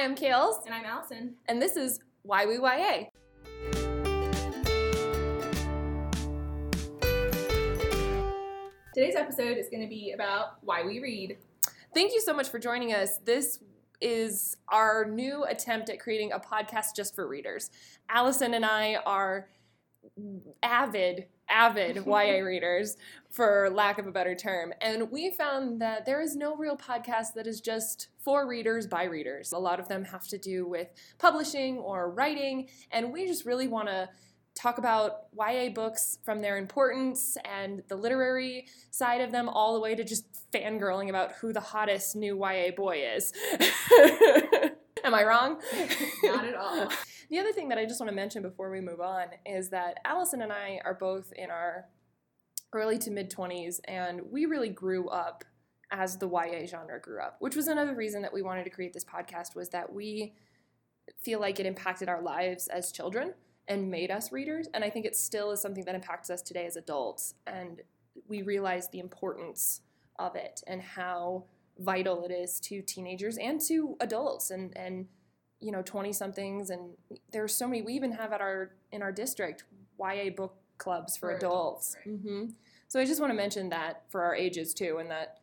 Hi, I'm Kales, And I'm Allison. and this is Why We YA. Today's episode is going to be about why we read. Thank you so much for joining us. This is our new attempt at creating a podcast just for readers. Allison and I are avid, avid YA readers, for lack of a better term. And we found that there is no real podcast that is just for readers by readers. A lot of them have to do with publishing or writing, and we just really want to talk about YA books from their importance and the literary side of them, all the way to just fangirling about who the hottest new YA boy is. Am I wrong? Not at all. The other thing that I just want to mention before we move on is that Allison and I are both in our early to mid 20s, and we really grew up as the YA genre grew up, which was another reason that we wanted to create this podcast was that we feel like it impacted our lives as children and made us readers, and I think it still is something that impacts us today as adults, and we realize the importance of it and how vital it is to teenagers and to adults and and you know 20 somethings and there's so many we even have at our in our district YA book clubs for, For adults, adults, hmm so I just want to mention that for our ages too and that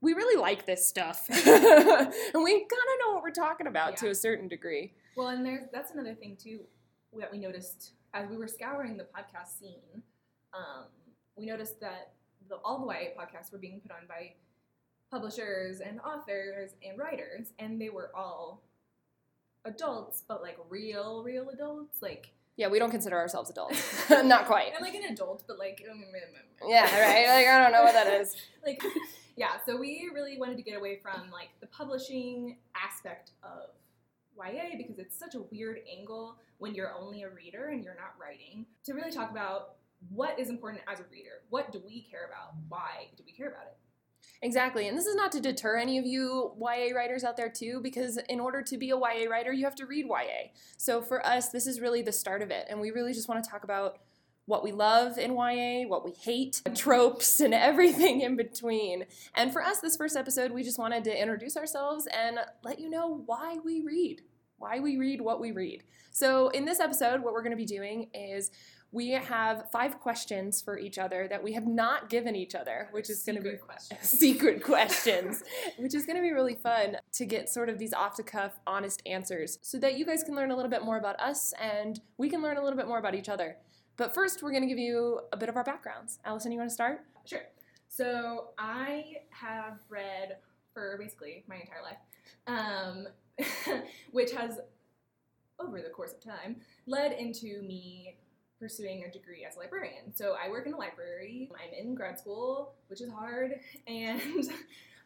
we really like this stuff. And we kind of know what we're talking about to a certain degree. Well, and there's that's another thing too that we noticed as we were scouring the podcast scene. Um, we noticed that the, all the YA podcasts were being put on by publishers and authors and writers, and they were all adults, but like real, real adults, like yeah we don't consider ourselves adults. Not quite. I'm like an adult, but like yeah right? Like I don't know what that is. Like yeah so we really wanted to get away from like the publishing aspect of YA because it's such a weird angle when you're only a reader and you're not writing to really talk about what is important as a reader. What do we care about? Why do we care about it Exactly. And this is not to deter any of you YA writers out there, too, because in order to be a YA writer, you have to read YA. So for us, this is really the start of it. And we really just want to talk about what we love in YA, what we hate, tropes, and everything in between. And for us, this first episode, we just wanted to introduce ourselves and let you know why we read, why we read what we read. So in this episode, what we're going to be doing is we have five questions for each other that we have not given each other, which is going to be Secret secret questions, which is going to be really fun to get sort of these off the cuff, honest answers so that you guys can learn a little bit more about us and we can learn a little bit more about each other. But first, we're going to give you a bit of our backgrounds. Allison, you want to start? Sure. So I have read for basically my entire life, um, which has, over the course of time, led into me pursuing a degree as a librarian. So I work in a library. I'm in grad school, which is hard, and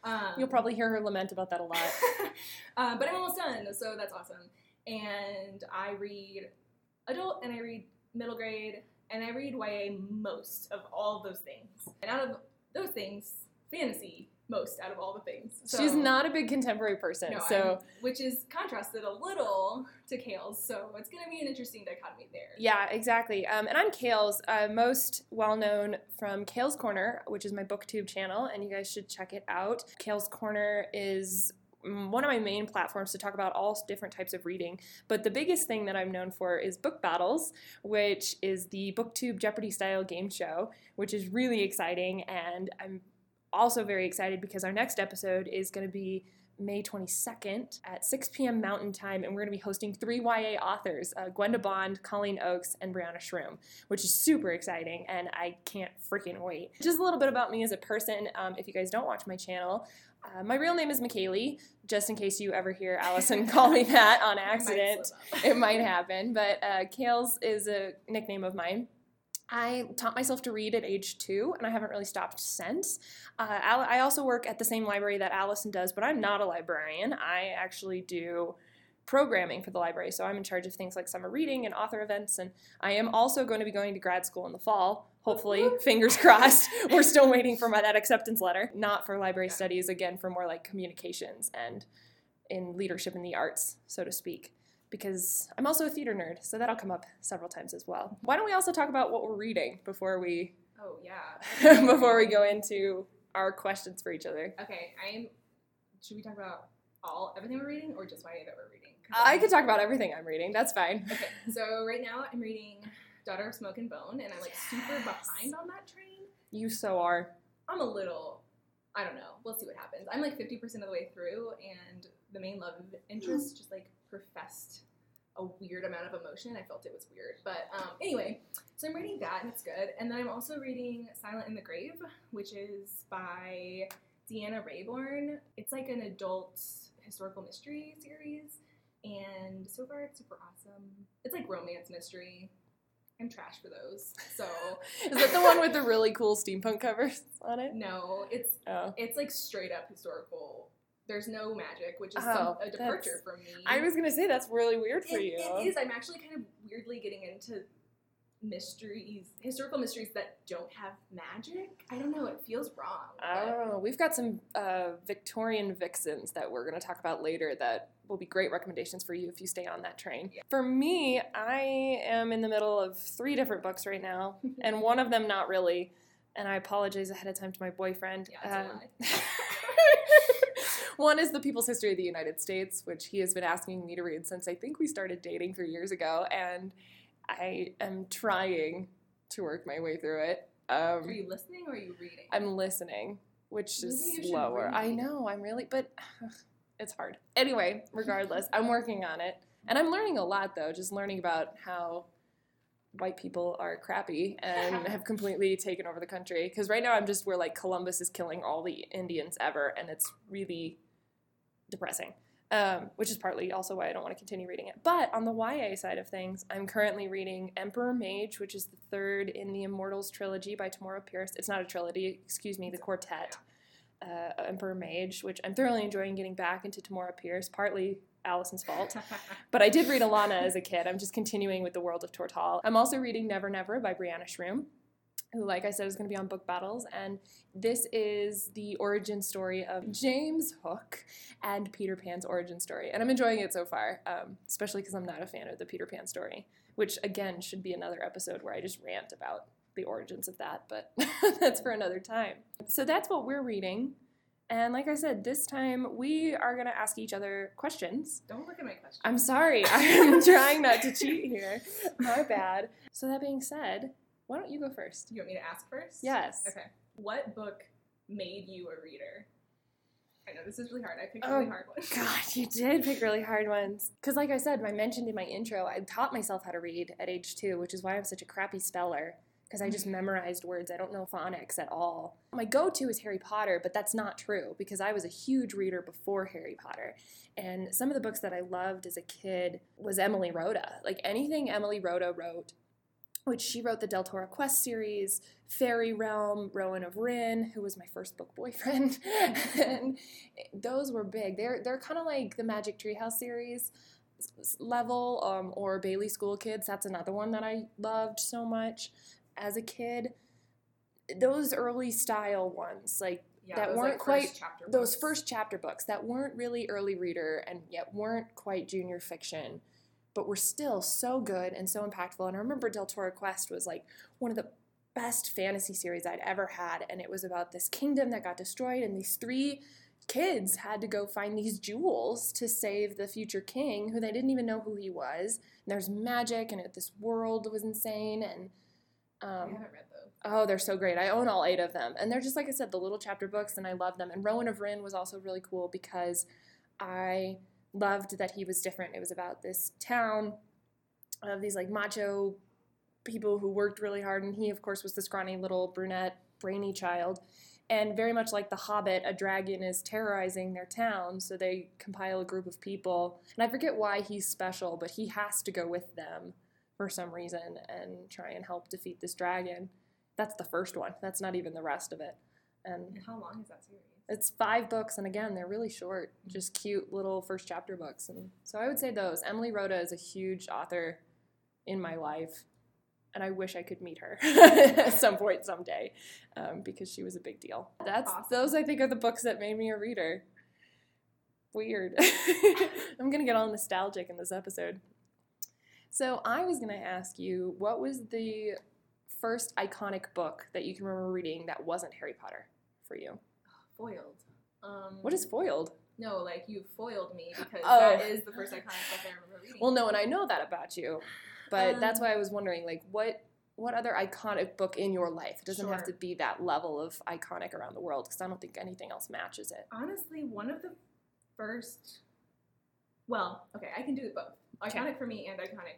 um, You'll probably hear her lament about that a lot. uh, but I'm almost done, so that's awesome. And I read adult and I read middle grade and I read YA most of all those things. And out of those things, fantasy most out of all the things. So, She's not a big contemporary person, no, so I'm- which is contrasted a little to Kale's, so it's going to be an interesting dichotomy there. Yeah, exactly. Um, and I'm Kales, uh, most well known from Kales Corner, which is my booktube channel, and you guys should check it out. Kales Corner is mm, one of my main platforms to talk about all different types of reading. But the biggest thing that I'm known for is Book Battles, which is the booktube Jeopardy style game show, which is really exciting. And I'm also very excited because our next episode is going to be May 22nd at 6 p.m. Mountain Time, and we're going to be hosting three YA authors uh, Gwenda Bond, Colleen Oakes, and Brianna Shrum, which is super exciting, and I can't freaking wait. Just a little bit about me as a person. Um, if you guys don't watch my channel, uh, my real name is McKaylee, just in case you ever hear Allison call me that on It might accident it might happen, but uh, Kales is a nickname of mine. I taught myself to read at age two, and I haven't really stopped since. Uh, I also work at the same library that Allison does, but I'm not a librarian. I actually do programming for the library, so I'm in charge of things like summer reading and author events, and I am also going to be going to grad school in the fall. Hopefully, fingers crossed. We're still waiting for my, that acceptance letter. Not for library Yeah. studies, again, for more like communications and in leadership in the arts, so to speak because I'm also a theater nerd, so that'll come up several times as well. Why don't we also talk about what we're reading before we Oh yeah. before we go into our questions for each other? Okay, I'm. Should we talk about all everything we're reading or just YA that we're reading? I could talk about everything I'm reading. That's fine. Okay, so right now I'm reading Daughter of Smoke and Bone, and I'm like super behind on that train. You so are. I'm a little, I don't know. We'll see what happens. I'm like 50% of the way through, and the main love interest just like professed a weird amount of emotion. I felt it was weird. But um, anyway, so I'm reading that, and it's good. And then I'm also reading Silent in the Grave, which is by Deanna Raybourn. It's like an adult historical mystery series, and so far it's super awesome. It's like romance mystery. I'm trash for those. So Is that the one with the really cool steampunk covers on it? no, it's Oh. it's like straight up historical. There's no magic, which is Oh, some, a departure from me. I was gonna say that's really weird for It- you. It is. I'm actually kind of weirdly getting into mysteries, historical mysteries that don't have magic. I don't know. It feels wrong. Don't. We've got some uh, Victorian vixens that we're going to talk about later that will be great recommendations for you if you stay on that train. Yeah. For me, I am in the middle of three different books right now, and one of them not really. And I apologize ahead of time to my boyfriend. Yeah, Um, lie. one is The People's History of the United States, which he has been asking me to read since I think we started dating three years ago, and I am trying to work my way through it. Um, Are you listening or are you reading? I'm listening, which is slower. I know, I'm really, but it's hard. Anyway, regardless, I'm working on it. And I'm learning a lot, though, just learning about how white people are crappy and have completely taken over the country. Because right now I'm just where, like, Columbus is killing all the Indians ever, and it's really depressing. Um, which is partly also why I don't want to continue reading it. But on the YA side of things, I'm currently reading Emperor Mage, which is the third in the Immortals trilogy by Tamora Pierce. It's not a trilogy, excuse me, the quartet. Uh, Emperor Mage, which I'm thoroughly enjoying getting back into Tamora Pierce, partly Allison's fault. But I did read Alanna as a kid. I'm just continuing with the world of Tortall. I'm also reading Never Never by Brianna Shrum, who, like I said, is going to be on Book Battles. And this is the origin story of James Hook and Peter Pan's origin story. And I'm enjoying it so far, um, especially because I'm not a fan of the Peter Pan story, which, again, should be another episode where I just rant about the origins of that. But that's for another time. So that's what we're reading. And like I said, this time we are going to ask each other questions. Don't look at my question. I'm sorry. I'm trying not to cheat here. My bad. So that being said, why don't you go first? You want me to ask first? Yes. Okay. What book made you a reader? I know this is really hard. I picked Oh, really hard ones. God, you did pick really hard ones. Because, like I said, I mentioned in my intro, I taught myself how to read at age two, which is why I'm such a crappy speller. Because I just mm-hmm. memorized words. I don't know phonics at all. My go to is Harry Potter, but that's not true because I was a huge reader before Harry Potter. And some of the books that I loved as a kid was Emily Rodda. Like anything Emily Rodda wrote, which she wrote the Deltora Quest series, Fairy Realm, Rowan of Rin, who was my first book boyfriend. and those were big. They're they're kind of like the Magic Treehouse series level, um, or Bailey School Kids. That's another one that I loved so much as a kid. Those early style ones, like Yeah, that weren't like, quite- those books. first chapter books that weren't really early reader and yet weren't quite junior fiction, but were still so good and so impactful. And I remember Deltora Quest was like one of the best fantasy series I'd ever had, and it was about this kingdom that got destroyed, and these three kids had to go find these jewels to save the future king, who they didn't even know who he was. And there's magic, and it, this world was insane, and I um, haven't read those. Oh, they're so great. I own all eight of them. And they're just, like I said, the little chapter books, and I love them. And Rowan of Rin was also really cool because I loved that he was different. It was about this town of these, like, macho people who worked really hard. And he, of course, was the scrawny little brunette, brainy child. And very much like The Hobbit, a dragon is terrorizing their town. So they compile a group of people. And I forget why he's special, but he has to go with them for some reason and try and help defeat this dragon. That's the first one. That's not even the rest of it. And And how long is that series? It's five books, and again, they're really short, just cute little first chapter books. And so I would say those. Emily Rodda is a huge author in my life, and I wish I could meet her at some point someday um, because she was a big deal. That's Awesome. those I think are the books that made me a reader. Weird. I'm gonna get all nostalgic in this episode. So I was gonna ask you, what was the first iconic book that you can remember reading that wasn't Harry Potter for you? Foiled. Um, What is foiled? No, like you foiled me because Oh. that is the first iconic book I remember reading. Well, no, and I know that about you, but that's Um, why I was wondering, like, what what other iconic book in your life? It doesn't have to be that level of iconic around the world, because I don't think anything else matches it. honestly, one of the first. Well, okay, I can do both. Okay. Iconic for me and iconic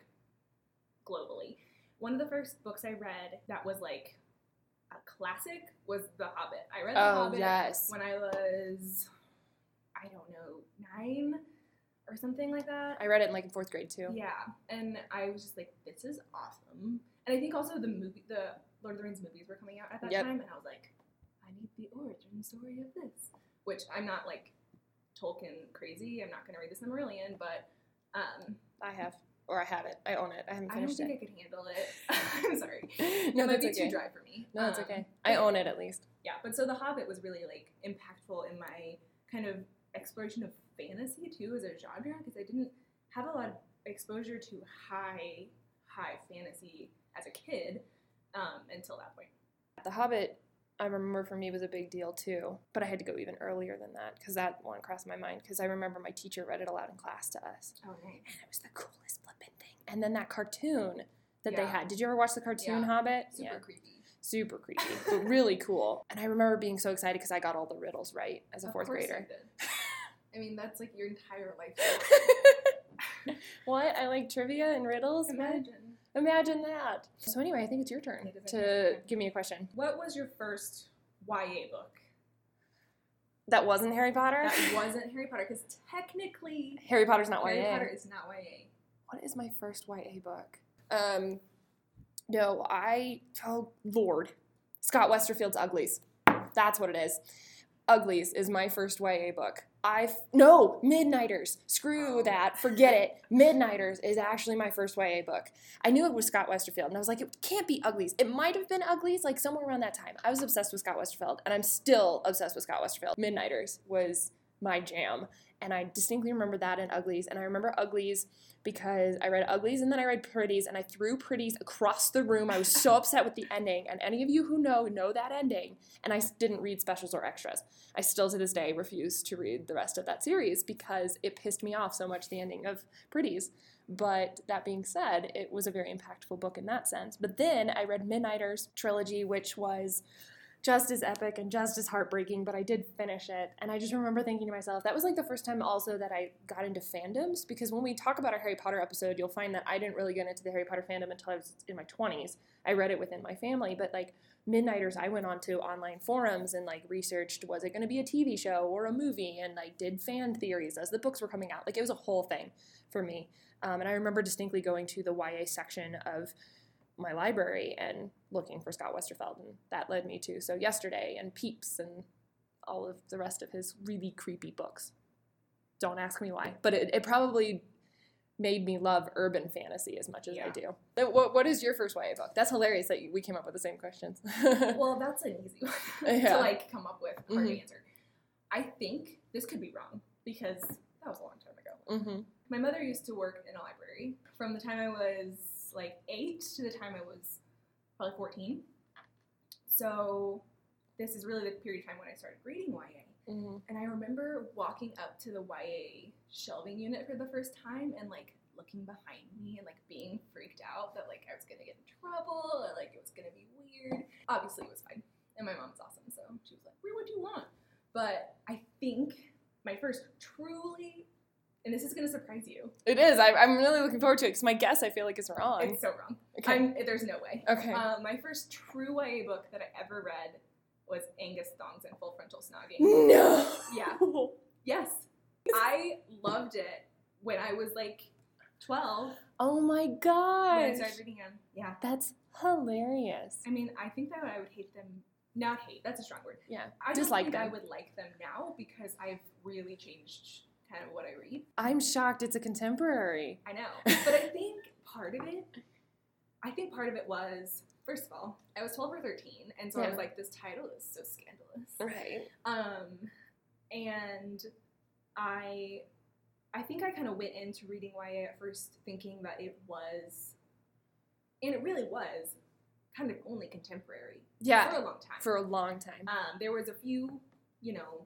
globally. One of the first books I read that was like classic was The Hobbit. I read The Oh Hobbit yes, when I was, I don't know, nine or something like that. I read it in like in fourth grade too. Yeah, and I was just like, this is awesome. And I think also the movie, the Lord of the Rings movies were coming out at that Yep. time, and I was like, I need the origin story of this. Which I'm not like Tolkien crazy. I'm not going to read the Silmarillion, but um, I have, or I have it. I own it. I haven't finished it. I don't think it. I could handle it. I'm sorry. no, it might that's be okay. too dry for me. No, that's Um, okay. I own it at least. Yeah, but so The Hobbit was really like impactful in my kind of exploration of fantasy too as a genre because I didn't have a lot of exposure to high high fantasy as a kid um, until that point. The Hobbit, I remember for me was a big deal too, but I had to go even earlier than that because that one crossed my mind because I remember my teacher read it aloud in class to us, Oh, nice. and it was the coolest flipping thing. And then that cartoon that they had. Did you ever watch the cartoon Yeah. Hobbit? Super creepy. super creepy, but really cool. And I remember being so excited because I got all the riddles right as a Of fourth grader. I mean, that's like your entire life. what? I like trivia and riddles? Imagine. Imagine that. So anyway, I think it's your turn It to give me a question. What was your first YA book? That wasn't Harry Potter? That wasn't Harry Potter because technically Harry Potter's not Harry YA. Harry Potter is not YA. What is my first YA book? Um, no, I oh Lord, Scott Westerfeld's Uglies. That's what it is. Uglies is my first YA book. I f- no Midnighters. Screw that. Forget it. Midnighters is actually my first YA book. I knew it was Scott Westerfeld, and I was like, it can't be Uglies. It might have been Uglies, like somewhere around that time. I was obsessed with Scott Westerfeld, and I'm still obsessed with Scott Westerfeld. Midnighters was my jam, and I distinctly remember that in Uglies, and I remember Uglies because I read Uglies and then I read Pretties and I threw Pretties across the room. I was so upset with the ending. And any of you who know know that ending. And I didn't read specials or extras. I still to this day refuse to read the rest of that series because it pissed me off so much the ending of Pretties. But that being said, it was a very impactful book in that sense. But then I read Midnighters trilogy, which was just as epic and just as heartbreaking, but I did finish it. And I just remember thinking to myself, that was like the first time also that I got into fandoms because when we talk about our Harry Potter episode, you'll find that I didn't really get into the Harry Potter fandom until I was in my 20s. I read it within my family, but like Midnighters, I went onto online forums and like researched was it going to be a TV show or a movie and like did fan theories as the books were coming out. Like it was a whole thing for me. Um, and I remember distinctly going to the YA section of my library and looking for Scott Westerfeld, and that led me to So Yesterday and Peeps and all of the rest of his really creepy books. Don't ask me why, but it, it probably made me love urban fantasy as much as I do. What, what is your first YA book? That's hilarious that we came up with the same questions. Well, that's an easy one Yeah. to like come up with hard Mhm. answer. I think this could be wrong because that was a long time ago. hmm My mother used to work in a library from the time I was like eight to the time I was probably 14. So this is really the period of time when I started reading YA. hmm And I remember walking up to the YA shelving unit for the first time and like looking behind me and like being freaked out that like I was gonna get in trouble or like it was gonna be weird. Obviously, it was fine. And my mom's awesome, so she was like, Read what you want. But I think my first truly, and this is gonna surprise you, It is. I, I'm really looking forward to it because my guess I feel like is wrong. it's so wrong. okay. I'm, there's no way. okay. Uh, my first true YA book that I ever read was Angus Thongs and Full Frontal Snogging. no. Yeah. Yes. I loved it when I was like 12 Oh my when I started reading them. Yeah. That's hilarious. I mean, I think that I would hate them. Not hate, that's a strong word. Yeah. I Dislike don't I would like them now because I've really changed kind of what I read. I'm shocked it's a contemporary. I know. But I think part of it, I think part of it was, first of all, I was 12 or 13, and so I was like, this title is so scandalous. Right. Um, and I, I think I kind of went into reading YA at first thinking that it was, and it really was, kind of only contemporary Yeah. for a long time. For a long time. um, there was a few, you know,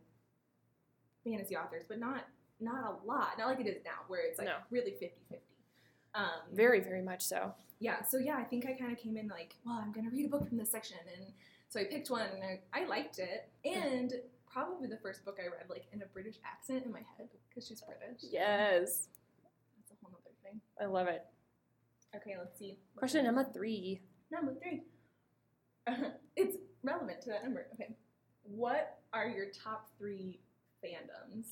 fantasy authors, but not not a lot. Not like it is now, where it's like No. really 50-50. Um, Very, very much so. yeah. So yeah, I think I kind of came in like, well, I'm gonna read a book from this section, and so I picked one, and I, I liked it, and probably the first book I read like in a British accent in my head because she's British. Yes. That's a whole other thing. I love it. Okay, let's see. Question number three. Number three. it's relevant to that number. Okay. What are your top three fandoms?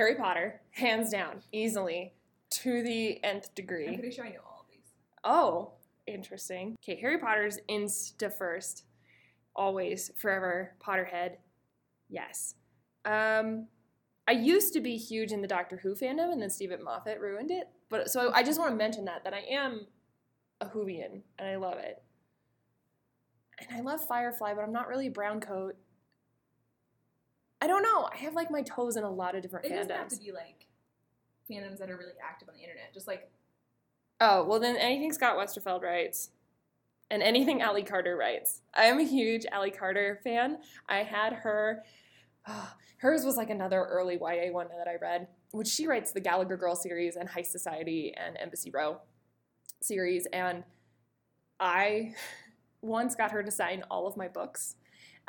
Harry Potter, hands down, easily, to the nth degree. I'm pretty sure I know all of these. Oh, interesting. Okay, Harry Potter's insta first. Always, forever, Potterhead. Yes. Um, I used to be huge in the Doctor Who fandom, and then Steven Moffat ruined it. But so I just want to mention that that I am a Whovian, and I love it. And I love Firefly, but I'm not really a brown coat. I don't know. I have like my toes in a lot of different It doesn't have fandoms. to be like fandoms that are really active on the internet. Just like Oh, well then anything Scott Westerfeld writes and anything Ally Carter writes. I'm a huge Ally Carter fan. I had her hers was like another early YA one that I read, which she writes the Gallagher Girl series and Heist Society and Embassy Row series and I once got her to sign all of my books.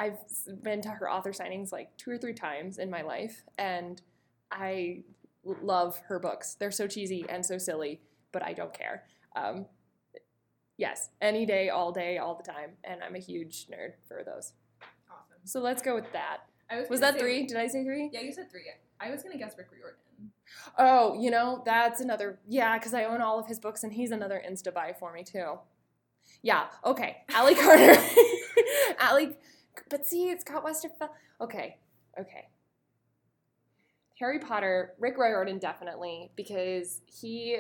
I've been to her author signings like two or three times in my life and I love her books. They're so cheesy and so silly but I don't care. Um, yes, any day, all day, all the time, and I'm a huge nerd for those. awesome. So let's go with that. Was, Was that say- three? Did I say three? Yeah, you said three. I was gonna guess Rick Riordan. Oh, you know that's another. Yeah, because I own all of his books, and he's another insta buy for me too. Yeah. Okay. Ally Carter. Allie, but see, Scott Westerfeld. Okay. Okay. Harry Potter, Rick Riordan definitely because he,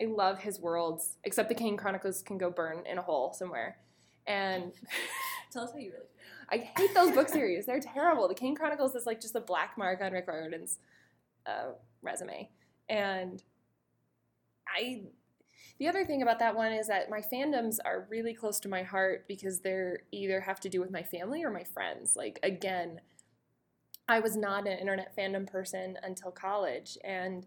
I love his worlds. Except the Kane Chronicles can go burn in a hole somewhere, and Tell us how you really feel. I hate those book series. They're terrible. The Kane Chronicles is like just a black mark on Rick Riordan's uh, resume. And I, the other thing about that one is that my fandoms are really close to my heart because they're either have to do with my family or my friends. Like again, I was not an internet fandom person until college, and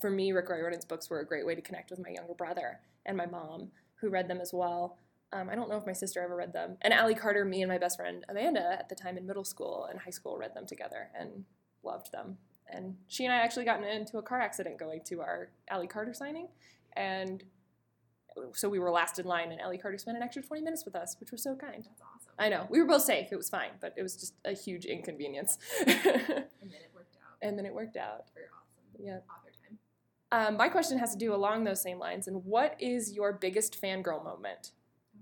for me, Rick Riordan's books were a great way to connect with my younger brother and my mom, who read them as well. Um, I don't know if my sister ever read them. And Ally Carter, me and my best friend Amanda at the time in middle school and high school read them together and loved them. And she and I actually got into a car accident going to our Ally Carter signing. And so we were last in line, and Ellie Carter spent an extra 20 minutes with us, which was so kind. That's awesome. I know. We were both safe. It was fine, but it was just a huge inconvenience. And then it worked out. and then it worked out. Very awesome. Yeah. Author time. Um, my question has to do along those same lines. And what is your biggest fangirl moment?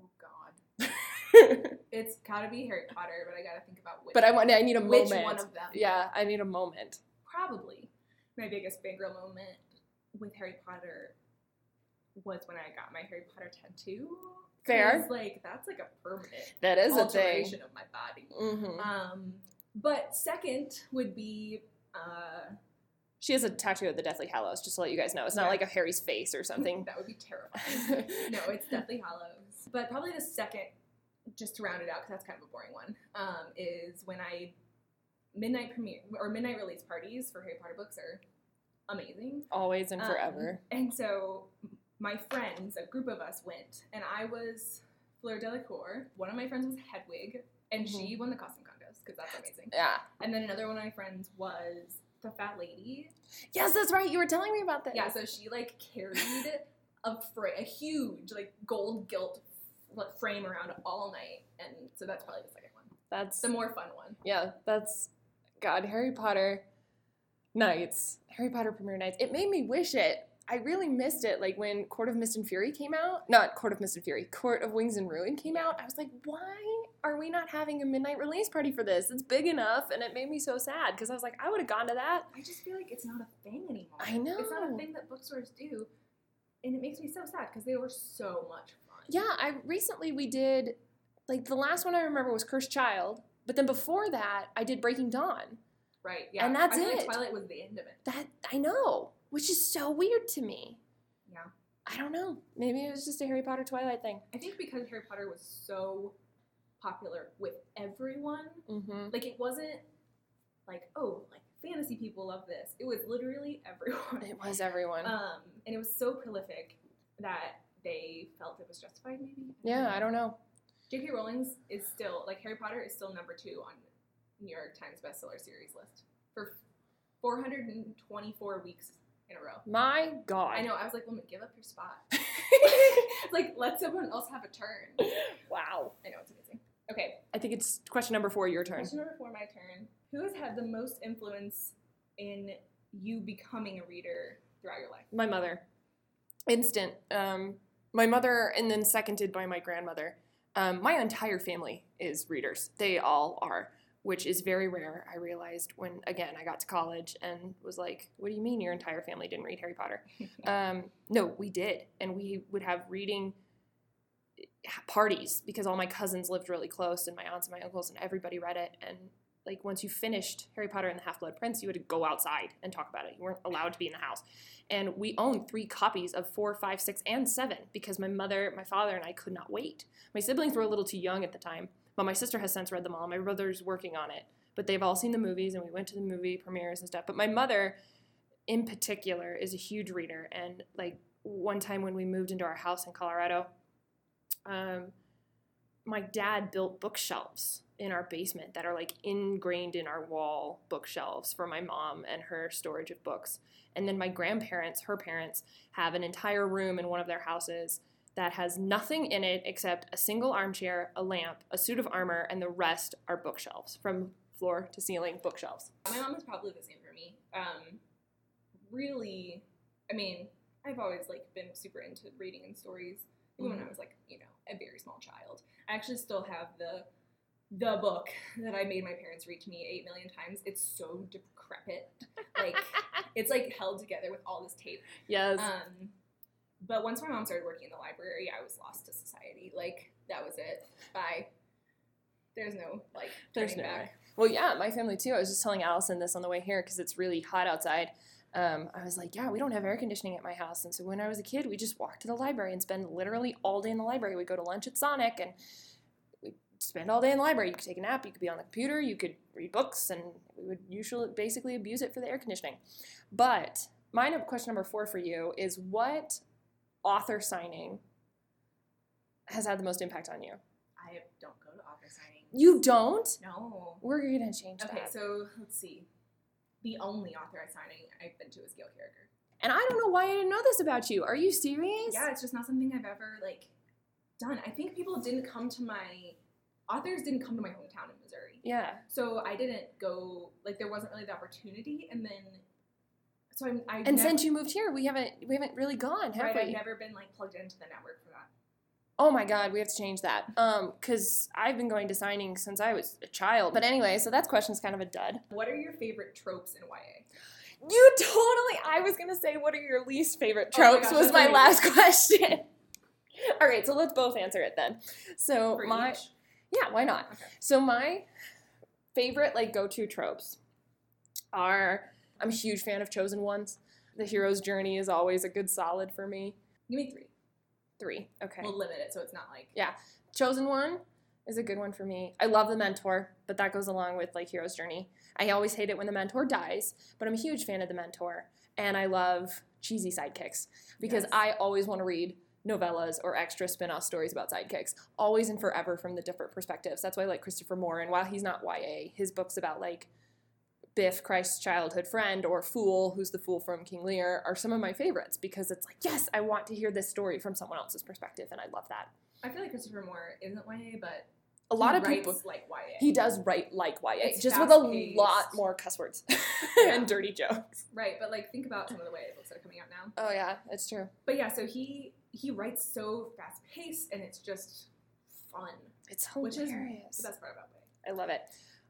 Oh God. It's gotta be Harry Potter, but I gotta think about which. but I want. I need a which moment. one of them. Yeah, I need a moment. Probably my biggest fangirl moment with Harry Potter was when I got my Harry Potter tattoo. Fair. Like that's like a permanent That is a thing. of my body. hmm Um, but second would be uh, She has a tattoo of the Deathly Hallows, just to let you guys know. It's not like a Harry's face or something. that would be terrifying. no, it's Deathly Hallows. But probably the second, just to round it out, because that's kind of a boring one, um, is when I midnight premiere or midnight release parties for Harry Potter books are amazing. Always and Um, forever. And so my friends, a group of us went, and I was Fleur Delacour. One of my friends was Hedwig, and she mm-hmm. won the costume contest because that's amazing. yeah. And then another one of my friends was the fat lady. Yes, that's right. You were telling me about that. Yeah, so she like carried a fra- a huge like gold gilt f- frame around all night, and so that's probably the second one, That's the more fun one. yeah. That's God. Harry Potter nights. Harry Potter premiere nights. It made me wish it. I really missed it. Like when Court of Mist and Fury came out. Not Court of Mist and Fury. Court of Wings and Ruin came out. I was like, why are we not having a midnight release party for this? It's big enough, and it made me so sad because I was like, I would have gone to that. I just feel like it's not a thing anymore. I know. it's not a thing that bookstores do, and it makes me so sad because they were so much fun. Yeah, I recently we did like the last one I remember was Cursed Child, but then before that I did Breaking Dawn. Right. Yeah. And that's I it. Like Twilight was the end of it. That I know, which is so weird to me. Yeah. I don't know. Maybe it was just a Harry Potter Twilight thing. I think because Harry Potter was so popular with everyone, Mm-hmm. like it wasn't like, oh, like fantasy people love this. It was literally everyone. It was everyone. Um, and it was so prolific that they felt it was justified, maybe. yeah, I don't know. J.K. Rowling's is still like Harry Potter is still number two on New York Times bestseller series list for 424 weeks in a row. My God. I know. I was like, woman, give up your spot. like, let someone else have a turn. wow. I know it's amazing. Okay, I think it's question number four, your turn. question number four, my turn. Who has had the most influence in you becoming a reader throughout your life? My mother. Instant. Um, my mother, and then seconded by my grandmother. Um, my entire family is readers. They all are, which is very rare. I realized when, again, I got to college and was like, what do you mean your entire family didn't read Harry Potter? um, no, we did. And we would have reading parties because all my cousins lived really close and my aunts and my uncles and everybody read it. And like once you finished Harry Potter and the Half Blood Prince, you had to go outside and talk about it. You weren't allowed to be in the house. And we owned three copies of four, five, six, and seven because my mother, my father, and I could not wait. My siblings were a little too young at the time, but my sister has since read them all. My brother's working on it, but they've all seen the movies and we went to the movie premieres and stuff. But my mother, in particular, is a huge reader. And like one time when we moved into our house in Colorado, um, my dad built bookshelves in our basement that are like ingrained in our wall bookshelves for my mom and her storage of books. And then my grandparents, her parents, have an entire room in one of their houses that has nothing in it except a single armchair, a lamp, a suit of armor, and the rest are bookshelves from floor to ceiling bookshelves. My mom is probably the same for me. Um, really, I mean, I've always like been super into reading and stories, even when I was like, you know, a very small child. I actually still have the the book that I made my parents read to me eight million times. It's so decrepit, like it's like held together with all this tape. Yes. Um, but once my mom started working in the library, I was lost to society. Like that was it. Bye. There's no like There's no back. way. Well, yeah, my family too. I was just telling Allison this on the way here because it's really hot outside. Um, I was like, yeah, we don't have air conditioning at my house. And so when I was a kid, we just walked to the library and spend literally all day in the library. We'd go to lunch at Sonic and we'd spend all day in the library. You could take a nap, you could be on the computer, you could read books, and we would usually basically abuse it for the air conditioning. But my question number four for you is what author signing has had the most impact on you? I don't go to author signing. You don't? No. We're gonna change Okay, that. so let's see. The only authorized signing I've been to is Gail Carriger. And I don't know why I didn't know this about you. Are you serious? Yeah, it's just not something I've ever like done. I think people didn't come to my authors didn't come to my hometown in Missouri. Yeah. So I didn't go like there wasn't really the opportunity and then so I'm I And since you moved here, we haven't we haven't really gone, have right, we? I've never been like plugged into the network for that. Oh my god, we have to change that. Um, cause I've been going to signings since I was a child. But anyway, so that question's kind of a dud. What are your favorite tropes in YA? You totally. I was gonna say, what are your least favorite Oh my tropes? gosh, was my amazing. last question. All right, so let's both answer it then. So For my each? yeah, why not? Okay. So my favorite like go-to tropes are I'm a huge fan of chosen ones. The hero's journey is always a good solid for me. Give me three. Three. Okay. We'll limit it so it's not like yeah. chosen one is a good one for me. I love the mentor, but that goes along with like hero's journey. I always hate it when the mentor dies, but I'm a huge fan of the mentor, and I love cheesy sidekicks because Yes. I always want to read novellas or extra spin-off stories about sidekicks, always and forever from the different perspectives. That's why I like Christopher Moore, and while he's not YA, his books about like Biff, Christ's childhood friend, or Fool, who's the fool from King Lear, are some of my favorites because it's like, yes, I want to hear this story from someone else's perspective, and I love that. I feel like Christopher Moore isn't YA, but A lot he of people like YA. he does write like YA, It's just with a lot more cuss words Yeah. and dirty jokes. right, but like think about some of the YA books that are coming out now. Oh yeah, it's true. But yeah, so he he writes so fast paced and it's just fun, It's which is hilarious. the best part about YA. I love it.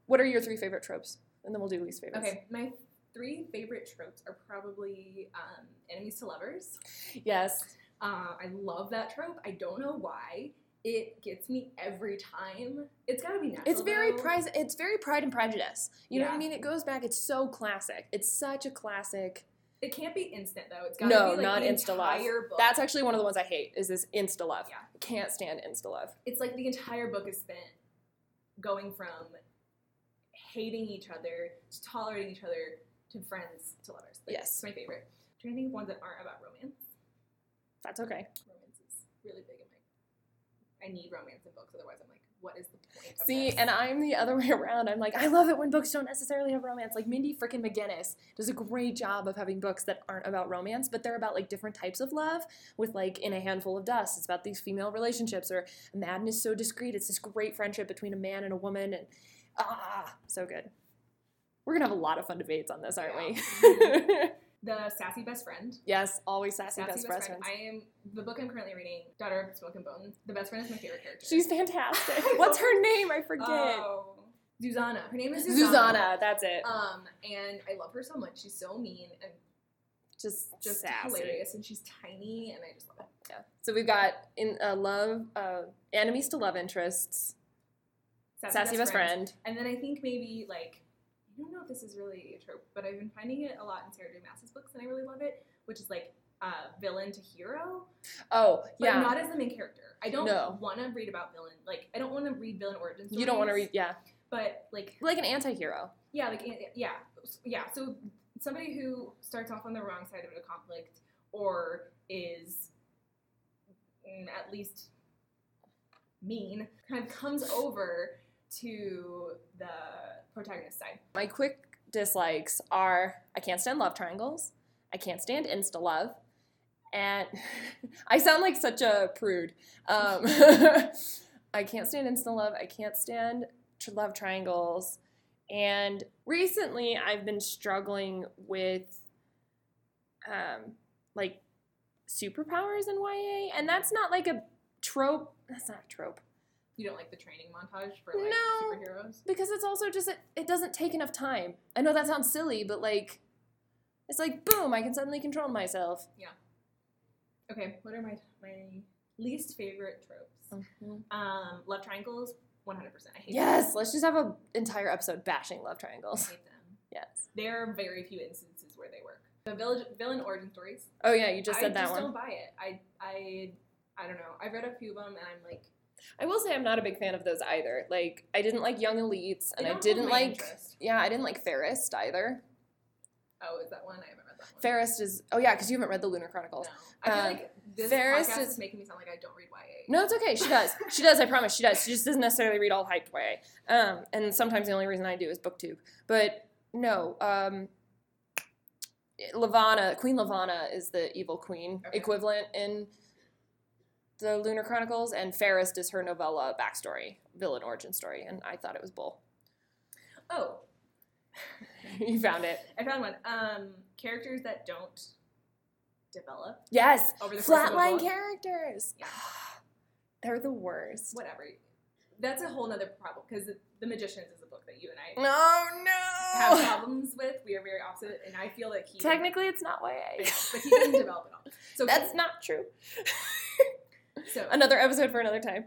What are your three favorite tropes? And then we'll do least favorites. Okay, my three favorite tropes are probably um, enemies to lovers. Yes. Uh, I love that trope. I don't know why. It gets me every time. It's gotta be natural. It's very though. prize. It's very Pride and Prejudice. You know what I mean? It goes back. It's so classic. It's such a classic. It can't be instant though. It's gotta No, be like not the insta love. entire book. That's actually one of the ones I hate. Is this insta love? Yeah. Can't stand insta love. it's like the entire book is spent going from hating each other to tolerating each other to friends to lovers. Like, Yes. it's my favorite. Trying to think of ones that aren't about romance. That's okay. Romance is really big in my. I need romance in books, otherwise I'm like, what is the point? Of See, this? and I'm the other way around. I'm like, I love it when books don't necessarily have romance. Like Mindy frickin' McGinnis does a great job of having books that aren't about romance, but they're about like different types of love. With like In a Handful of Dust, it's about these female relationships, or Madness So Discreet. It's this great friendship between a man and a woman, and ah, so good. We're gonna have a lot of fun debates on this, aren't we? the sassy best friend. yes, always sassy, Sassy best, best friends. I am the book I'm currently reading. Daughter of Smoke and Bone. The best friend is my favorite character. She's fantastic. What's her name? I forget. Oh, Susanna. Her name is Susanna. Susanna, that's it. Um, and I love her so much. She's so mean and just just sassy. hilarious, and she's tiny, and I just love it. Yeah. So we've got in uh, love, uh, enemies to love interests, sassy, best, friend. And then I think maybe like I don't know if this is really a trope, but I've been finding it a lot in Sarah J. Maas's books, and I really love it, which is like uh, villain to hero, Oh, but yeah. not as the main character. I don't No. want to read about villain. Like I don't want to read villain origin stories. you don't want to read, yeah, but like like an anti-hero. yeah, like yeah, yeah. So somebody who starts off on the wrong side of a conflict or is mm, at least mean, kind of comes over to the protagonist side. My quick dislikes are I can't stand love triangles, I can't stand insta love, and I sound like such a prude. Um, I can't stand insta love. I can't stand tr- love triangles. And recently, I've been struggling with um, like superpowers in YA, and that's not like a trope. That's not a trope You don't like the training montage for like No. superheroes? because it's also just it, it doesn't take enough time. I know that sounds silly, but like it's like boom, I can suddenly control myself. Yeah. Okay, what are my my least favorite tropes? Um, love triangles, one hundred percent. I hate them. Yes, let's just have an entire episode bashing love them. I triangles. hate them. Yes. There are very few instances where they work. The village, villain origin stories. Oh yeah, you just I said that just one. don't buy it. I I I don't know. I've read a few of them and I'm like, I will say I'm not a big fan of those either. Like I didn't like Young Elites, and I didn't like interest. yeah, I didn't like Fairest either. Oh, is that one? I haven't read that one. Fairest is oh yeah, because you haven't read the Lunar Chronicles. No. I feel Um, like this Fairest podcast is- is making me sound like I don't read YA. No, it's okay. She does. She does. I promise. She does. She just doesn't necessarily read all hyped YA. Um, and sometimes the only reason I do is BookTube. But no, um, Levana, Queen Levana is the evil queen Okay. equivalent in the Lunar Chronicles, and Fairest is her novella backstory, villain origin story. And I thought it was bull. Oh, you found it. I found one. Um, characters that don't develop Yes, over the course of a flatline characters. Yeah. They're the worst. Whatever. That's a whole nother problem because The Magicians is a book that you and I No, no. have problems with. We are very opposite, and I feel like he Technically, it's not YA. but he didn't develop at all. So That's not true. So Another episode for another time.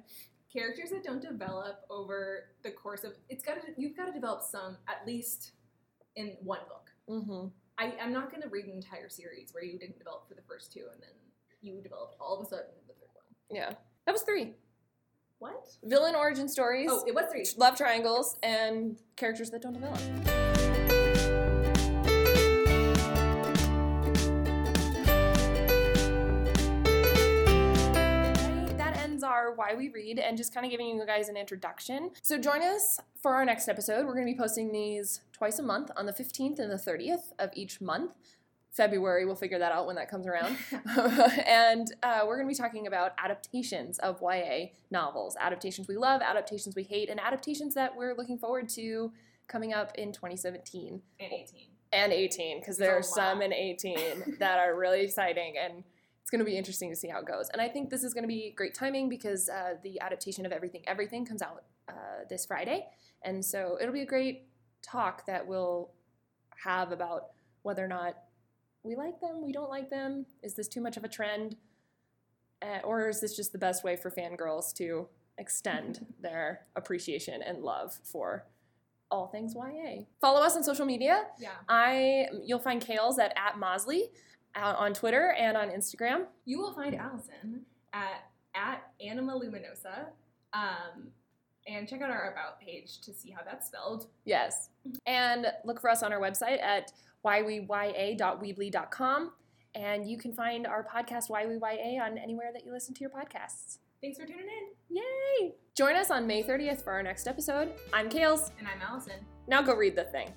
characters that don't develop over the course of it's got to you've got to develop some at least in one book. Mm-hmm. I, I'm not going to read an entire series where you didn't develop for the first two and then you developed all of a sudden in the third one. Yeah. That was three. What? Villain origin stories, Oh, it was three. love triangles, and characters that don't develop. Why We Read and just kind of giving you guys an introduction. So join us for our next episode. We're going to be posting these twice a month on the 15th and the 30th of each month. February, we'll figure that out when that comes around. and uh, we're going to be talking about adaptations of YA novels, adaptations we love, adaptations we hate, and adaptations that we're looking forward to coming up in 2017 and 18. and 18 because there are some in 18 that are really exciting and it's going to be interesting to see how it goes. And I think this is going to be great timing because uh, the adaptation of Everything Everything comes out uh, this Friday. And so it'll be a great talk that we'll have about whether or not we like them, we don't like them. Is this too much of a trend? Uh, or is this just the best way for fangirls to extend their appreciation and love for all things YA? Follow us on social media. Yeah. I you'll find Kales at at Mosley on Twitter and on Instagram. You will find Allison at at Anima Luminosa. Um, and check out our About page to see how that's spelled. Yes. And look for us on our website at yyya.weebly.com. And you can find our podcast, Why We YA, on anywhere that you listen to your podcasts. Thanks for tuning in. Yay! Join us on May 30th for our next episode. I'm Kales. And I'm Allison. Now go read the thing.